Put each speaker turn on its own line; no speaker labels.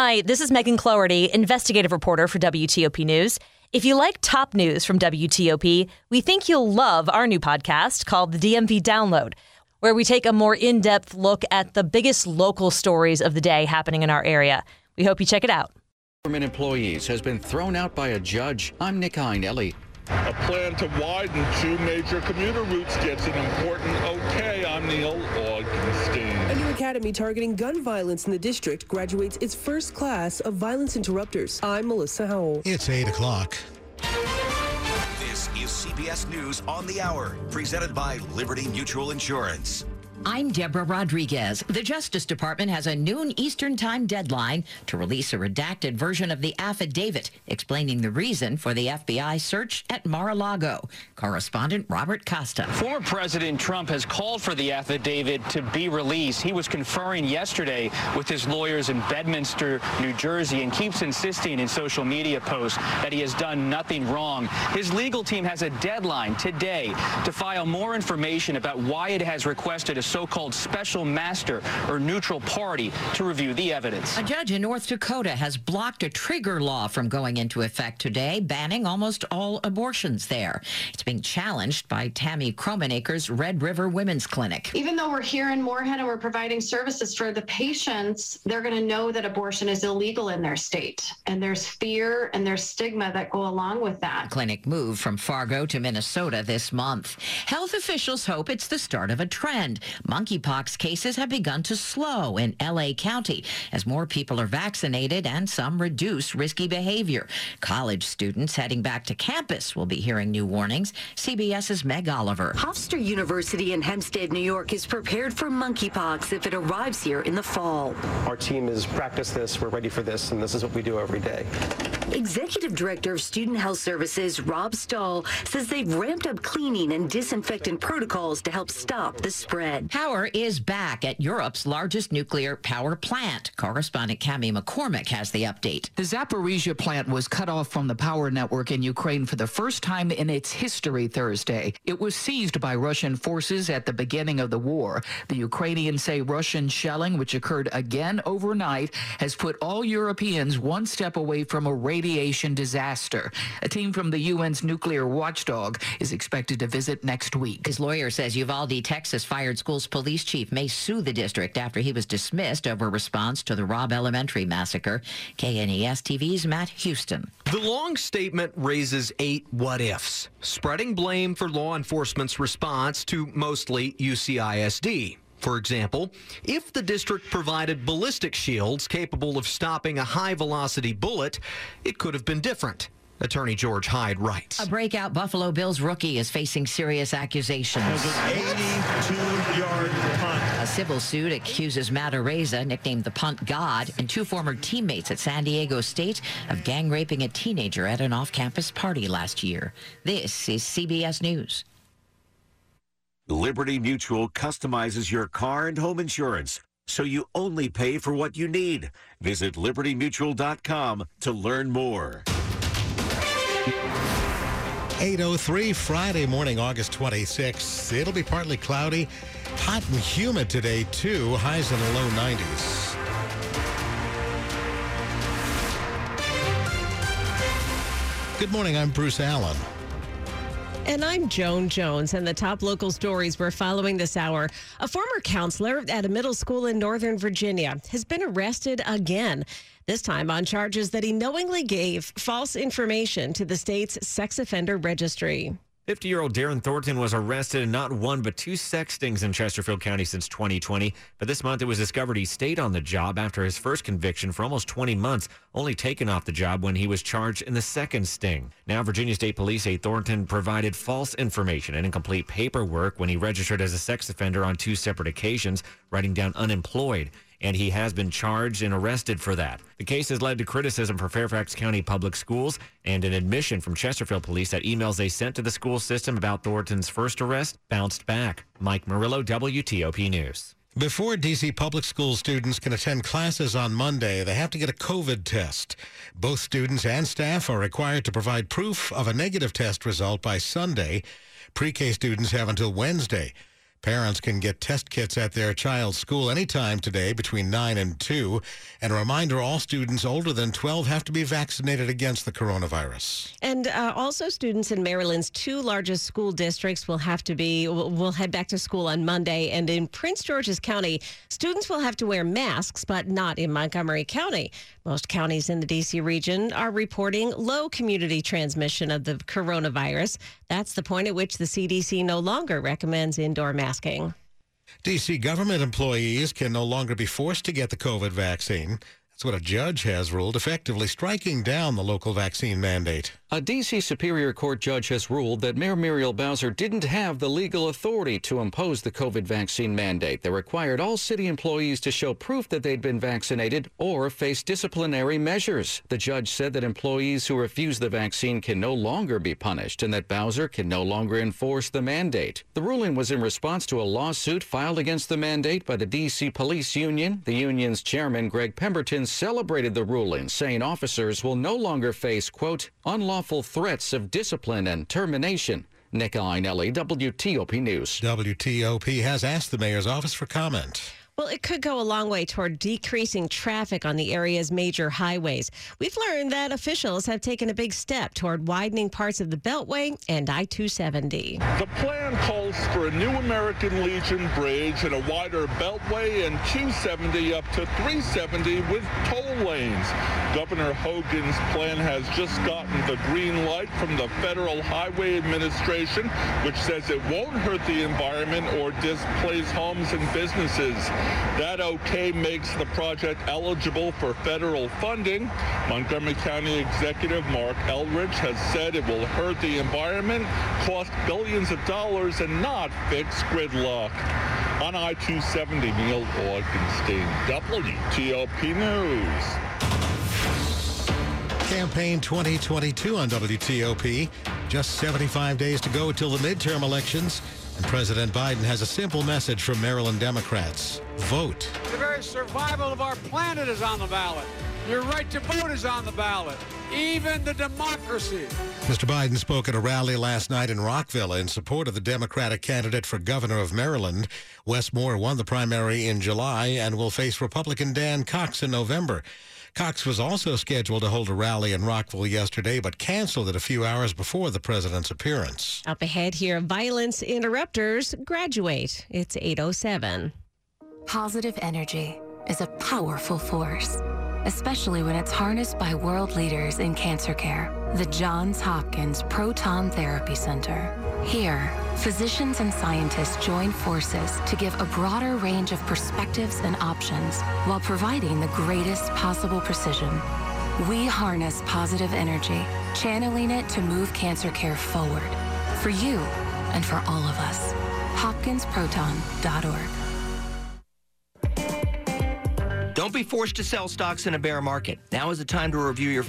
Hi, this is Megan Cloherty, investigative reporter for WTOP News. If you like top news from WTOP, we think you'll love our new podcast called the DMV Download, where we take a more in depth look at the biggest local stories of the day happening in our area. We hope you check it out.
Government employees has been thrown out by a judge. I'm Nick Iannelli.
A plan to widen two major commuter routes gets an important okay. I'm Neil Augenstein.
A academy targeting gun violence in the district graduates its first class of violence interrupters. I'm Melissa Howell.
It's 8 o'clock.
This is CBS News on the Hour, presented by Liberty Mutual Insurance.
I'm Deborah Rodriguez. The Justice Department has a noon Eastern Time deadline to release a redacted version of the affidavit explaining the reason for the FBI search at Mar-a-Lago. Correspondent Robert Costa.
Former President Trump has called for the affidavit to be released. He was conferring yesterday with his lawyers in Bedminster, New Jersey, and keeps insisting in social media posts that he has done nothing wrong. His legal team has a deadline today to file more information about why it has requested a so-called special master or neutral party to review the evidence.
A judge in North Dakota has blocked a trigger law from going into effect today, banning almost all abortions there. It's being challenged by Tammi Kromenaker's Red River Women's Clinic.
Even though we're here in Moorhead and we're providing services for the patients, they're going to know that abortion is illegal in their state. And there's fear and there's stigma that go along with that.
The clinic moved from Fargo to Minnesota this month. Health officials hope it's the start of a trend. Monkeypox cases have begun to slow in LA County as more people are vaccinated and some reduce risky behavior. College students heading back to campus will be hearing new warnings. CBS's Meg Oliver.
Hofstra University in Hempstead, New York is prepared for monkeypox if it arrives here in the fall.
Our team has practiced this, we're ready for this, and this is what we do every day.
Executive Director of Student Health Services, Rob Stahl, says they've ramped up cleaning and disinfectant protocols to help stop the spread.
Power is back at Europe's largest nuclear power plant. Correspondent Cami McCormick has the update.
The Zaporizhia plant was cut off from the power network in Ukraine for the first time in its history Thursday. It was seized by Russian forces at the beginning of the war. The Ukrainians say Russian shelling, which occurred again overnight, has put all Europeans one step away from a radiation disaster. A team from the UN's nuclear watchdog is expected to visit next week.
His lawyer says Uvalde, Texas fired school's police chief may sue the district after he was dismissed over response to the Robb Elementary massacre. KENS TV's Matt Houston.
The long statement raises eight what ifs, spreading blame for law enforcement's response to mostly UCISD. For example, if the district provided ballistic shields capable of stopping a high velocity bullet, it could have been different. Attorney George Hyde writes.
A breakout Buffalo Bills rookie is facing serious accusations.
82-yard punt.
A civil suit accuses Matt Araiza, nicknamed the Punt God, and two former teammates at San Diego State of gang raping a teenager at an off-campus party last year. This is CBS News.
Liberty Mutual customizes your car and home insurance so you only pay for what you need. Visit libertymutual.com to learn more.
803 Friday morning, August 26th. It'll be partly cloudy, hot and humid today, too. Highs in the low 90s. Good morning. I'm Bruce Alan.
And I'm Joan Jones, and the top local stories we're following this hour. A former counselor at a middle school in Northern Virginia has been arrested again, this time on charges that he knowingly gave false information to the state's sex offender registry.
50 year old Darren Thornton was arrested in not one but two sextings in Chesterfield County since 2020. But this month it was discovered he stayed on the job after his first conviction for almost 20 months, only taken off the job when he was charged in the second sting. Now, Virginia State Police say Thornton provided false information and incomplete paperwork when he registered as a sex offender on two separate occasions, writing down unemployed and he has been charged and arrested for that. The case has led to criticism for Fairfax County Public Schools and an admission from Chesterfield Police that emails they sent to the school system about Thornton's first arrest bounced back. Mike Murillo, WTOP News.
Before DC public school students can attend classes on Monday, they have to get a COVID test. Both students and staff are required to provide proof of a negative test result by Sunday. Pre K students have until Wednesday. Parents can get test kits at their child's school anytime today between 9 and 2. And a reminder all students older than 12 have to be vaccinated against the coronavirus.
And uh, also, students in Maryland's two largest school districts will have to be, will, head back to school on Monday. And in Prince George's County, students will have to wear masks, but not in Montgomery County. Most counties in the D.C. region are reporting low community transmission of the coronavirus. That's the point at which the CDC no longer recommends indoor
D.C. government employees can no longer be forced to get the COVID vaccine. That's what a judge has ruled, effectively striking down the local vaccine mandate.
A D.C. Superior Court judge has ruled that Mayor Muriel Bowser didn't have the legal authority to impose the COVID vaccine mandate that required all city employees to show proof that they'd been vaccinated or face disciplinary measures. The judge said that employees who refuse the vaccine can no longer be punished and that Bowser can no longer enforce the mandate. The ruling was in response to a lawsuit filed against the mandate by the D.C. Police Union. The union's chairman, Greg Pemberton, celebrated the ruling, saying officers will no longer face, quote, unlawful threats of discipline and termination. Nick Iannelli, WTOP News.
WTOP has asked the mayor's office for comment.
Well, it could go a long way toward decreasing traffic on the area's major highways. We've learned that officials have taken a big step toward widening parts of the Beltway and I 270.
The plan calls for a new American Legion bridge and a wider Beltway and 270 up to 370 with toll lanes. Governor Hogan's plan has just gotten the green light from the Federal Highway Administration, which says it won't hurt the environment or displace homes and businesses. That okay makes the project eligible for federal funding. Montgomery County Executive Marc Elrich has said it will hurt the environment, cost billions of dollars, and not fix gridlock. On I-270, Neil Augenstein, WTOP News.
Campaign 2022 on WTOP. Just 75 days to go till the midterm elections. And President Biden has a simple message from Maryland Democrats. Vote.
The very survival of our planet is on the ballot. Your right to vote is on the ballot. Even the democracy.
Mr. Biden spoke at a rally last night in Rockville in support of the Democratic candidate for governor of Maryland. Wes Moore won the primary in July and will face Republican Dan Cox in November. Cox was also scheduled to hold a rally in Rockville yesterday, but canceled it a few hours before the president's appearance.
Up ahead here, violence interrupters graduate. It's 807.
Positive energy is a powerful force, especially when it's harnessed by world leaders in cancer care. The Johns Hopkins Proton Therapy Center. Here, physicians and scientists join forces to give a broader range of perspectives and options while providing the greatest possible precision. We harness positive energy, channeling it to move cancer care forward for you and for all of us. HopkinsProton.org.
Don't be forced to sell stocks in a bear market. Now is the time to review your